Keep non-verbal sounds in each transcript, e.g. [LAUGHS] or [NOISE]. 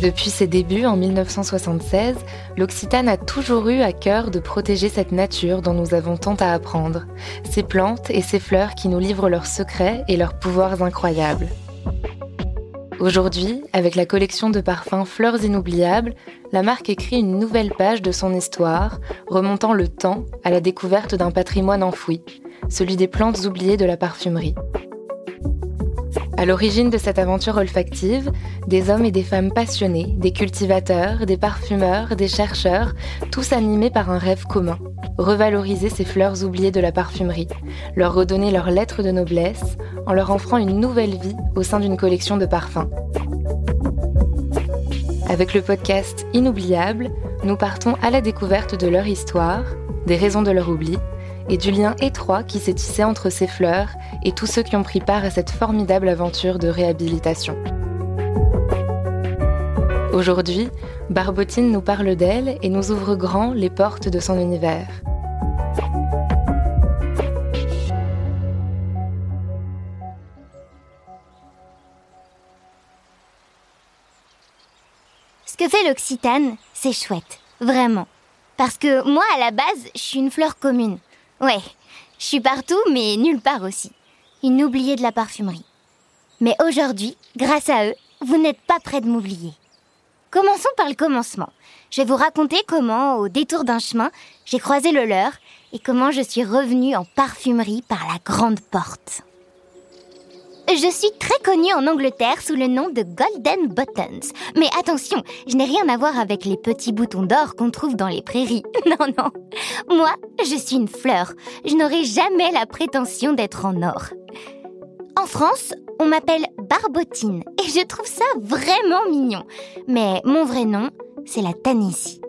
Depuis ses débuts en 1976, l'Occitane a toujours eu à cœur de protéger cette nature dont nous avons tant à apprendre, ces plantes et ces fleurs qui nous livrent leurs secrets et leurs pouvoirs incroyables. Aujourd'hui, avec la collection de parfums Fleurs inoubliables, la marque écrit une nouvelle page de son histoire, remontant le temps à la découverte d'un patrimoine enfoui, celui des plantes oubliées de la parfumerie. À l'origine de cette aventure olfactive, des hommes et des femmes passionnés, des cultivateurs, des parfumeurs, des chercheurs, tous animés par un rêve commun, revaloriser ces fleurs oubliées de la parfumerie, leur redonner leur lettre de noblesse en leur offrant une nouvelle vie au sein d'une collection de parfums. Avec le podcast Inoubliable, nous partons à la découverte de leur histoire, des raisons de leur oubli et du lien étroit qui s'est tissé entre ces fleurs et tous ceux qui ont pris part à cette formidable aventure de réhabilitation. Aujourd'hui, Barbotine nous parle d'elle et nous ouvre grand les portes de son univers. Ce que fait l'Occitane, c'est chouette, vraiment. Parce que moi, à la base, je suis une fleur commune. Ouais, je suis partout, mais nulle part aussi. Une oubliée de la parfumerie. Mais aujourd'hui, grâce à eux, vous n'êtes pas près de m'oublier. Commençons par le commencement. Je vais vous raconter comment, au détour d'un chemin, j'ai croisé le leur et comment je suis revenue en parfumerie par la grande porte. Je suis très connue en Angleterre sous le nom de Golden Buttons. Mais attention, je n'ai rien à voir avec les petits boutons d'or qu'on trouve dans les prairies. [LAUGHS] Non, non. Moi, je suis une fleur. Je n'aurai jamais la prétention d'être en or. En France, on m'appelle Barbotine et je trouve ça vraiment mignon. Mais mon vrai nom, c'est la Tanisie.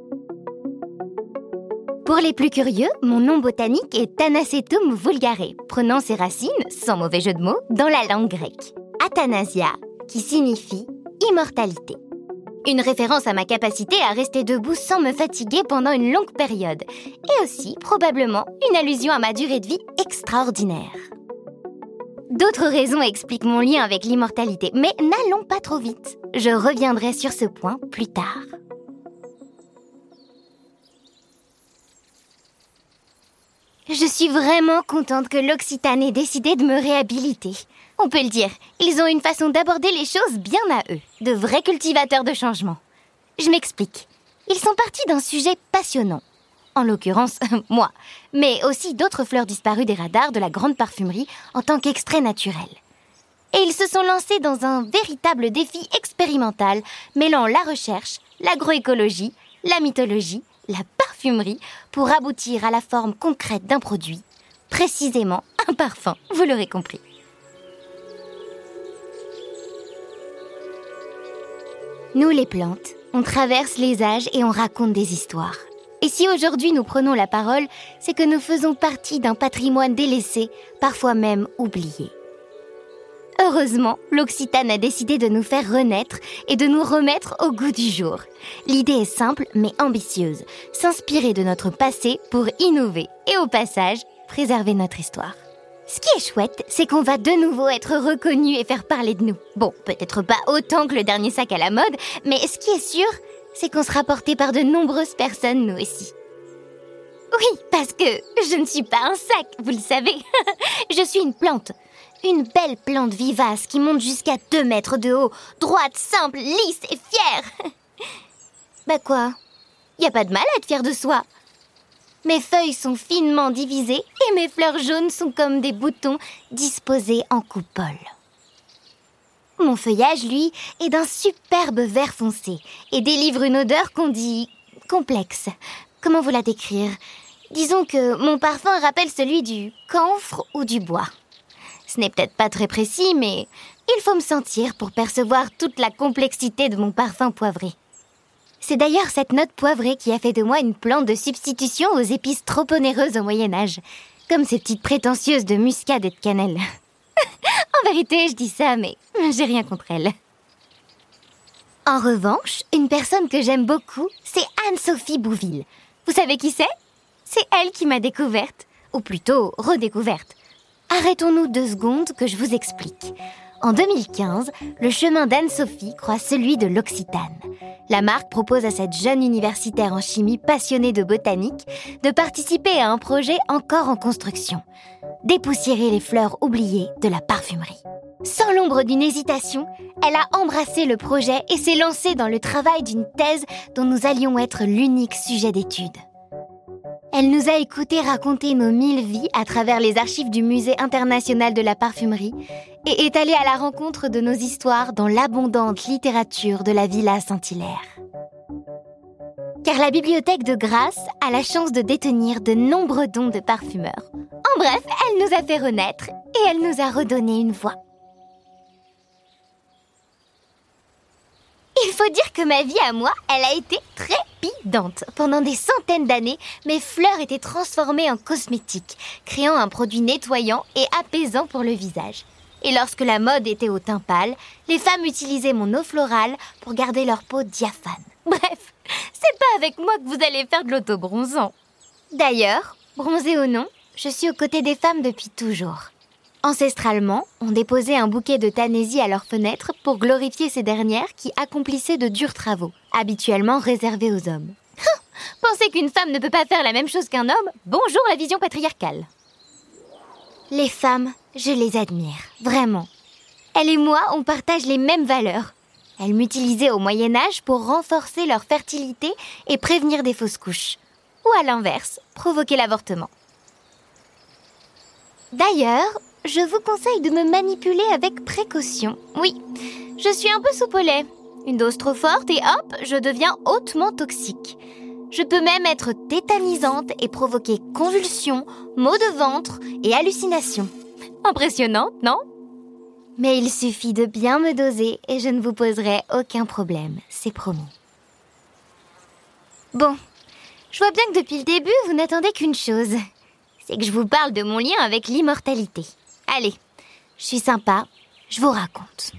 Pour les plus curieux, mon nom botanique est Thanacetum vulgare, prenant ses racines, sans mauvais jeu de mots, dans la langue grecque. Athanasia, qui signifie immortalité. Une référence à ma capacité à rester debout sans me fatiguer pendant une longue période. Et aussi, probablement, une allusion à ma durée de vie extraordinaire. D'autres raisons expliquent mon lien avec l'immortalité, mais n'allons pas trop vite. Je reviendrai sur ce point plus tard. Je suis vraiment contente que l'Occitane ait décidé de me réhabiliter. On peut le dire, ils ont une façon d'aborder les choses bien à eux, de vrais cultivateurs de changement. Je m'explique. Ils sont partis d'un sujet passionnant. En l'occurrence, [LAUGHS] moi, mais aussi d'autres fleurs disparues des radars de la grande parfumerie en tant qu'extrait naturel. Et ils se sont lancés dans un véritable défi expérimental mêlant la recherche, l'agroécologie, la mythologie, la pour aboutir à la forme concrète d'un produit, précisément un parfum, vous l'aurez compris. Nous les plantes, on traverse les âges et on raconte des histoires. Et si aujourd'hui nous prenons la parole, c'est que nous faisons partie d'un patrimoine délaissé, parfois même oublié. Heureusement, l'Occitane a décidé de nous faire renaître et de nous remettre au goût du jour. L'idée est simple mais ambitieuse, s'inspirer de notre passé pour innover et au passage, préserver notre histoire. Ce qui est chouette, c'est qu'on va de nouveau être reconnu et faire parler de nous. Bon, peut-être pas autant que le dernier sac à la mode, mais ce qui est sûr, c'est qu'on sera porté par de nombreuses personnes, nous aussi. Oui, parce que je ne suis pas un sac, vous le savez. [LAUGHS] je suis une plante. Une belle plante vivace qui monte jusqu'à 2 mètres de haut, droite, simple, lisse et fière. [LAUGHS] bah quoi? Y a pas de mal à être fier de soi. Mes feuilles sont finement divisées et mes fleurs jaunes sont comme des boutons disposés en coupole. Mon feuillage, lui, est d'un superbe vert foncé et délivre une odeur qu'on dit complexe. Comment vous la décrire? Disons que mon parfum rappelle celui du camphre ou du bois. Ce n'est peut-être pas très précis, mais il faut me sentir pour percevoir toute la complexité de mon parfum poivré. C'est d'ailleurs cette note poivrée qui a fait de moi une plante de substitution aux épices trop onéreuses au Moyen Âge, comme ces petites prétentieuses de muscade et de cannelle. [LAUGHS] en vérité, je dis ça, mais j'ai rien contre elles. En revanche, une personne que j'aime beaucoup, c'est Anne-Sophie Bouville. Vous savez qui c'est? C'est elle qui m'a découverte, ou plutôt redécouverte. Arrêtons-nous deux secondes que je vous explique. En 2015, le chemin d'Anne-Sophie croise celui de l'Occitane. La marque propose à cette jeune universitaire en chimie passionnée de botanique de participer à un projet encore en construction. Dépoussiérer les fleurs oubliées de la parfumerie. Sans l'ombre d'une hésitation, elle a embrassé le projet et s'est lancée dans le travail d'une thèse dont nous allions être l'unique sujet d'étude. Elle nous a écouté raconter nos mille vies à travers les archives du Musée international de la parfumerie et est allée à la rencontre de nos histoires dans l'abondante littérature de la Villa Saint-Hilaire. Car la bibliothèque de Grasse a la chance de détenir de nombreux dons de parfumeurs. En bref, elle nous a fait renaître et elle nous a redonné une voix. Il faut dire que ma vie à moi, elle a été Pendant des centaines d'années, mes fleurs étaient transformées en cosmétiques, créant un produit nettoyant et apaisant pour le visage. Et lorsque la mode était au teint pâle, les femmes utilisaient mon eau florale pour garder leur peau diaphane. [LAUGHS] Bref, c'est pas avec moi que vous allez faire de l'autobronzant. D'ailleurs, bronzé ou non, je suis aux côtés des femmes depuis toujours. Ancestralement, on déposait un bouquet de tanésie à leurs fenêtres pour glorifier ces dernières qui accomplissaient de durs travaux, habituellement réservés aux hommes. Pensez qu'une femme ne peut pas faire la même chose qu'un homme Bonjour la vision patriarcale. Les femmes, je les admire, vraiment. Elle et moi, on partage les mêmes valeurs. Elles m'utilisaient au Moyen Âge pour renforcer leur fertilité et prévenir des fausses couches. Ou à l'inverse, provoquer l'avortement. D'ailleurs, je vous conseille de me manipuler avec précaution. Oui, je suis un peu soupe Une dose trop forte et hop, je deviens hautement toxique. Je peux même être tétanisante et provoquer convulsions, maux de ventre et hallucinations. Impressionnante, non? Mais il suffit de bien me doser et je ne vous poserai aucun problème, c'est promis. Bon, je vois bien que depuis le début, vous n'attendez qu'une chose. C'est que je vous parle de mon lien avec l'immortalité. Allez, je suis sympa, je vous raconte.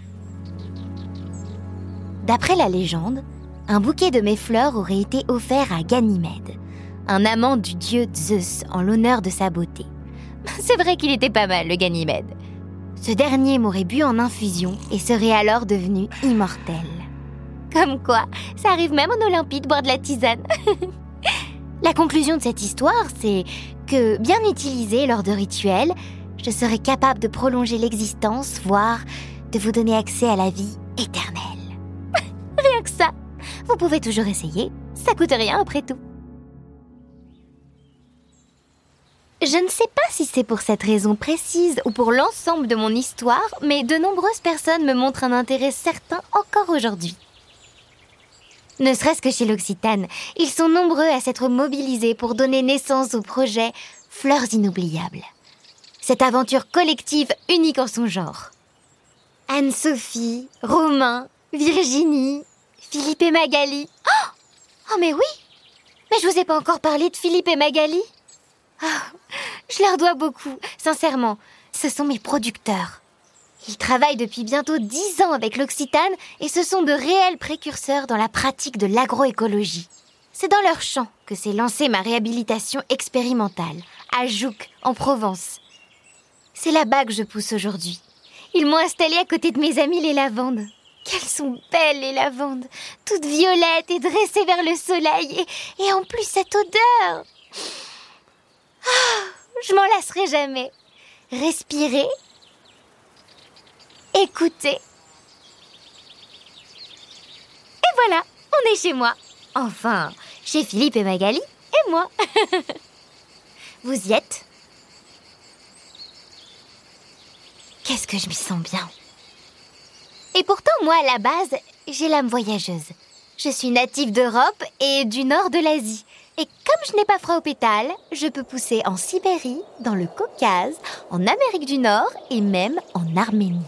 D'après la légende, un bouquet de mes fleurs aurait été offert à Ganymède, un amant du dieu Zeus en l'honneur de sa beauté. [LAUGHS] C'est vrai qu'il était pas mal, le Ganymède. Ce dernier m'aurait bu en infusion et serait alors devenu immortel. Comme quoi, ça arrive même en Olympie de boire de la tisane. [LAUGHS] la conclusion de cette histoire, c'est que, bien utilisé lors de rituels, je serai capable de prolonger l'existence, voire de vous donner accès à la vie éternelle. [LAUGHS] rien que ça. Vous pouvez toujours essayer. Ça coûte rien après tout. Je ne sais pas si c'est pour cette raison précise ou pour l'ensemble de mon histoire, mais de nombreuses personnes me montrent un intérêt certain encore aujourd'hui. Ne serait-ce que chez l'Occitane, ils sont nombreux à s'être mobilisés pour donner naissance au projet Fleurs inoubliables cette aventure collective unique en son genre. Anne-Sophie, Romain, Virginie, Philippe et Magali. Oh, oh mais oui Mais je vous ai pas encore parlé de Philippe et Magali oh, Je leur dois beaucoup, sincèrement. Ce sont mes producteurs. Ils travaillent depuis bientôt dix ans avec l'Occitane et ce sont de réels précurseurs dans la pratique de l'agroécologie. C'est dans leur champ que s'est lancée ma réhabilitation expérimentale, à Jouques, en Provence. C'est là-bas que je pousse aujourd'hui. Ils m'ont installée à côté de mes amis les lavandes. Qu'elles sont belles les lavandes, toutes violettes et dressées vers le soleil, et, en plus cette odeur. Ah, je m'en lasserai jamais. Respirez, écoutez. Et voilà, on est chez moi. Enfin, chez Philippe et Magali et moi. [LAUGHS] Vous y êtes? Qu'est-ce que je m'y sens bien. Et pourtant, moi, à la base, j'ai l'âme voyageuse. Je suis native d'Europe et du nord de l'Asie. Et comme je n'ai pas froid aux pétales, je peux pousser en Sibérie, dans le Caucase, en Amérique du Nord et même en Arménie.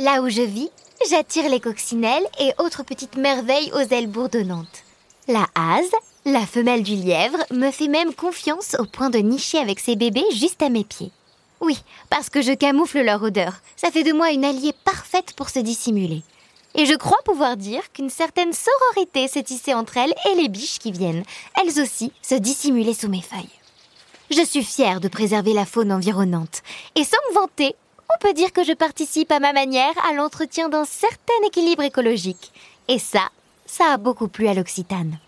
Là où je vis, j'attire les coccinelles et autres petites merveilles aux ailes bourdonnantes. La hase, la femelle du lièvre, me fait même confiance au point de nicher avec ses bébés juste à mes pieds. Oui, parce que je camoufle leur odeur. Ça fait de moi une alliée parfaite pour se dissimuler. Et je crois pouvoir dire qu'une certaine sororité s'est tissée entre elles et les biches qui viennent, elles aussi, se dissimuler sous mes feuilles. Je suis fière de préserver la faune environnante. Et sans me vanter, On peut dire que je participe à ma manière à l'entretien d'un certain équilibre écologique. Et ça, ça a beaucoup plu à l'Occitane.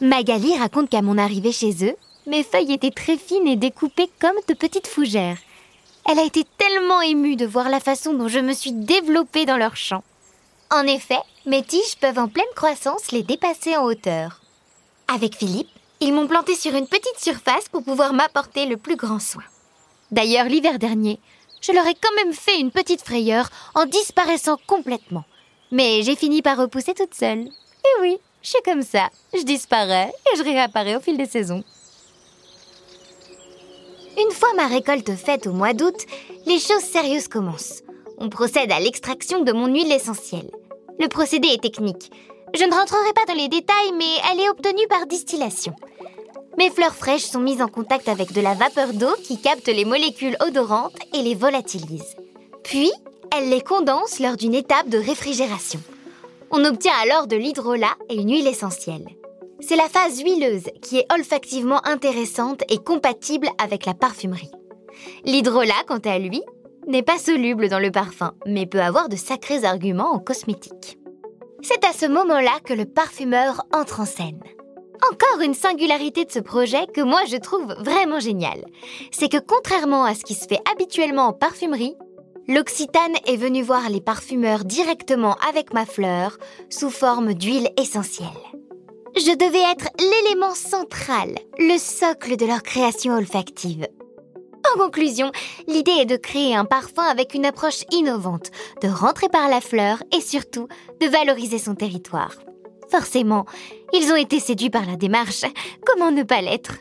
Magali raconte qu'à mon arrivée chez eux, mes feuilles étaient très fines et découpées comme de petites fougères. Elle a été tellement émue de voir la façon dont je me suis développée dans leur champ. En effet, mes tiges peuvent en pleine croissance les dépasser en hauteur. Avec Philippe, ils m'ont planté sur une petite surface pour pouvoir m'apporter le plus grand soin. D'ailleurs, l'hiver dernier, je leur ai quand même fait une petite frayeur en disparaissant complètement. Mais j'ai fini par repousser toute seule. Et oui, je suis comme ça. Je disparais et je réapparais au fil des saisons. Fois ma récolte faite au mois d'août, les choses sérieuses commencent. On procède à l'extraction de mon huile essentielle. Le procédé est technique. Je ne rentrerai pas dans les détails, mais elle est obtenue par distillation. Mes fleurs fraîches sont mises en contact avec de la vapeur d'eau qui capte les molécules odorantes et les volatilise. Puis, elle les condense lors d'une étape de réfrigération. On obtient alors de l'hydrolat et une huile essentielle. C'est la phase huileuse qui est olfactivement intéressante et compatible avec la parfumerie. L'hydrolat, quant à lui, n'est pas soluble dans le parfum, mais peut avoir de sacrés arguments en cosmétique. C'est à ce moment-là que le parfumeur entre en scène. Encore une singularité de ce projet que moi je trouve vraiment génial. C'est que contrairement à ce qui se fait habituellement en parfumerie, l'Occitane est venue voir les parfumeurs directement avec ma fleur sous forme d'huile essentielle. Je devais être l'élément central, le socle de leur création olfactive. En conclusion, l'idée est de créer un parfum avec une approche innovante, de rentrer par la fleur et surtout de valoriser son territoire. Forcément, ils ont été séduits par la démarche. Comment ne pas l'être?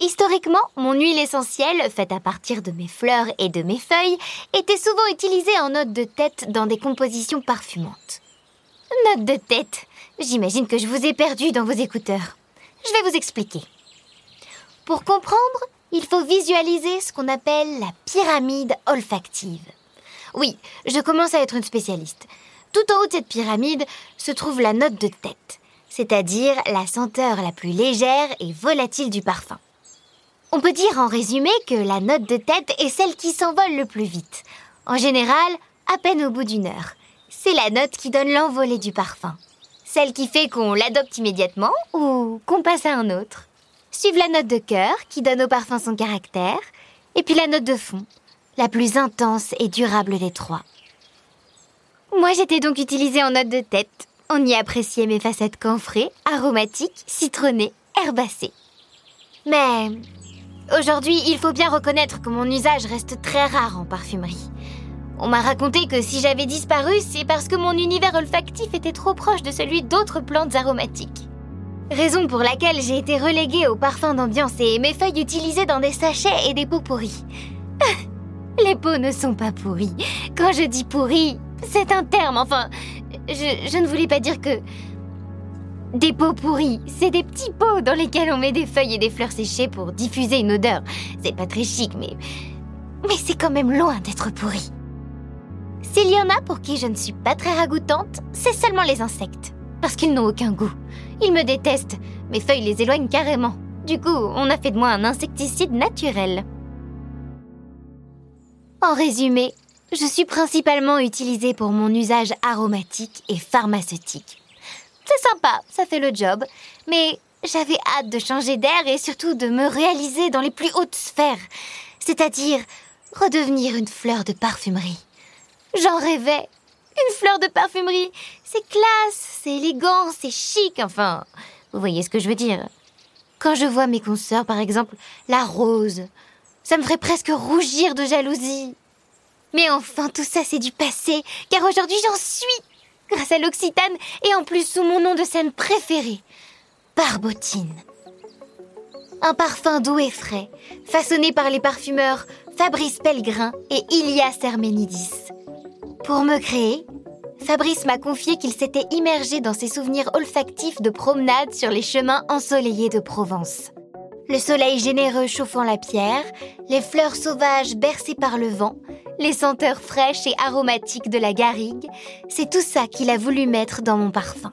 Historiquement, mon huile essentielle, faite à partir de mes fleurs et de mes feuilles, était souvent utilisée en note de tête dans des compositions parfumantes. Note de tête J'imagine que je vous ai perdu dans vos écouteurs. Je vais vous expliquer. Pour comprendre, il faut visualiser ce qu'on appelle la pyramide olfactive. Oui, je commence à être une spécialiste. Tout en haut de cette pyramide se trouve la note de tête, c'est-à-dire la senteur la plus légère et volatile du parfum. On peut dire en résumé que la note de tête est celle qui s'envole le plus vite. En général, à peine au bout d'une heure. C'est la note qui donne l'envolée du parfum. Celle qui fait qu'on l'adopte immédiatement ou qu'on passe à un autre. Suive la note de cœur qui donne au parfum son caractère. Et puis la note de fond, la plus intense et durable des trois. Moi, j'étais donc utilisée en note de tête. On y appréciait mes facettes camphrées, aromatiques, citronnées, herbacées. Mais aujourd'hui, il faut bien reconnaître que mon usage reste très rare en parfumerie. On m'a raconté que si j'avais disparu, c'est parce que mon univers olfactif était trop proche de celui d'autres plantes aromatiques. Raison pour laquelle j'ai été reléguée au parfum d'ambiance et mes feuilles utilisées dans des sachets et des pots pourris. Les pots ne sont pas pourris. Quand je dis pourris, c'est un terme, enfin, je, ne voulais pas dire que... Des pots pourris, c'est des petits pots dans lesquels on met des feuilles et des fleurs séchées pour diffuser une odeur. C'est pas très chic, mais... Mais c'est quand même loin d'être pourri. S'il y en a pour qui je ne suis pas très ragoûtante, c'est seulement les insectes. Parce qu'ils n'ont aucun goût. Ils me détestent. Mes feuilles les éloignent carrément. Du coup, on a fait de moi un insecticide naturel. En résumé, je suis principalement utilisée pour mon usage aromatique et pharmaceutique. C'est sympa, ça fait le job, mais j'avais hâte de changer d'air et surtout de me réaliser dans les plus hautes sphères, c'est-à-dire redevenir une fleur de parfumerie. J'en rêvais. Une fleur de parfumerie, c'est classe, c'est élégant, c'est chic, enfin, vous voyez ce que je veux dire. Quand je vois mes consoeurs, par exemple, la rose, ça me ferait presque rougir de jalousie. Mais enfin, tout ça, c'est du passé, car aujourd'hui, j'en suis, grâce à l'Occitane, et en plus sous mon nom de scène préféré, Barbotine. Un parfum doux et frais, façonné par les parfumeurs Fabrice Pellegrin et Ilias Herménidis. Pour me créer, Fabrice m'a confié qu'il s'était immergé dans ses souvenirs olfactifs de promenade sur les chemins ensoleillés de Provence. Le soleil généreux chauffant la pierre, les fleurs sauvages bercées par le vent, les senteurs fraîches et aromatiques de la garrigue, c'est tout ça qu'il a voulu mettre dans mon parfum.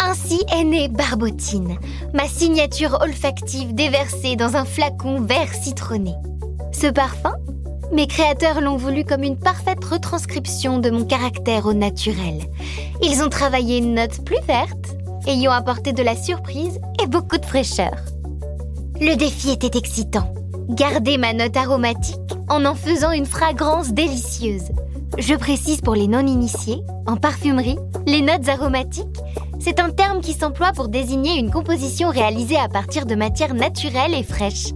Ainsi est née Barbotine, ma signature olfactive déversée dans un flacon vert citronné. Ce parfum, mes créateurs l'ont voulu comme une parfaite retranscription de mon caractère au naturel. Ils ont travaillé une note plus verte ont apporté de la surprise et beaucoup de fraîcheur. Le défi était excitant. Garder ma note aromatique en en faisant une fragrance délicieuse. Je précise pour les non-initiés, en parfumerie, les notes aromatiques, c'est un terme qui s'emploie pour désigner une composition réalisée à partir de matières naturelles et fraîches,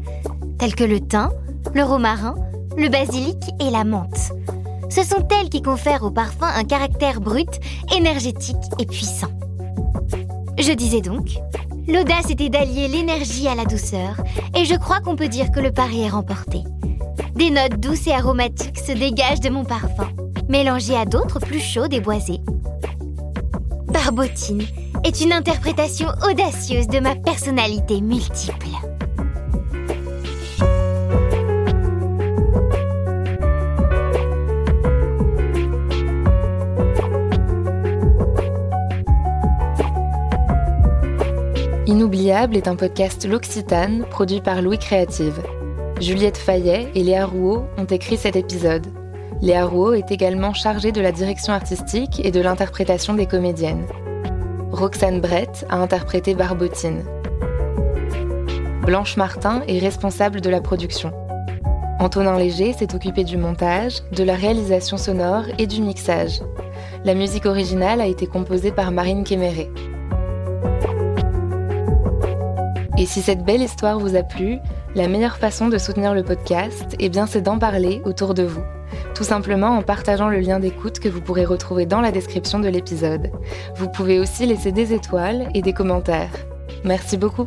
telles que le thym, le romarin, le basilic et la menthe. Ce sont elles qui confèrent au parfum un caractère brut, énergétique et puissant. Je disais donc, l'audace était d'allier l'énergie à la douceur, et je crois qu'on peut dire que le pari est remporté. Des notes douces et aromatiques se dégagent de mon parfum, mélangées à d'autres plus chaudes et boisées. Barbotine est une interprétation audacieuse de ma personnalité multiple. Inoubliable est un podcast L'Occitane produit par Louis Créative. Juliette Fayet et Léa Rouault ont écrit cet épisode. Léa Rouault est également chargée de la direction artistique et de l'interprétation des comédiennes. Roxane Brett a interprété Barbotine. Blanche Martin est responsable de la production. Antonin Léger s'est occupé du montage, de la réalisation sonore et du mixage. La musique originale a été composée par Marine Kéméré. Et si cette belle histoire vous a plu, la meilleure façon de soutenir le podcast, eh bien, c'est d'en parler autour de vous. Tout simplement en partageant le lien d'écoute que vous pourrez retrouver dans la description de l'épisode. Vous pouvez aussi laisser des étoiles et des commentaires. Merci beaucoup.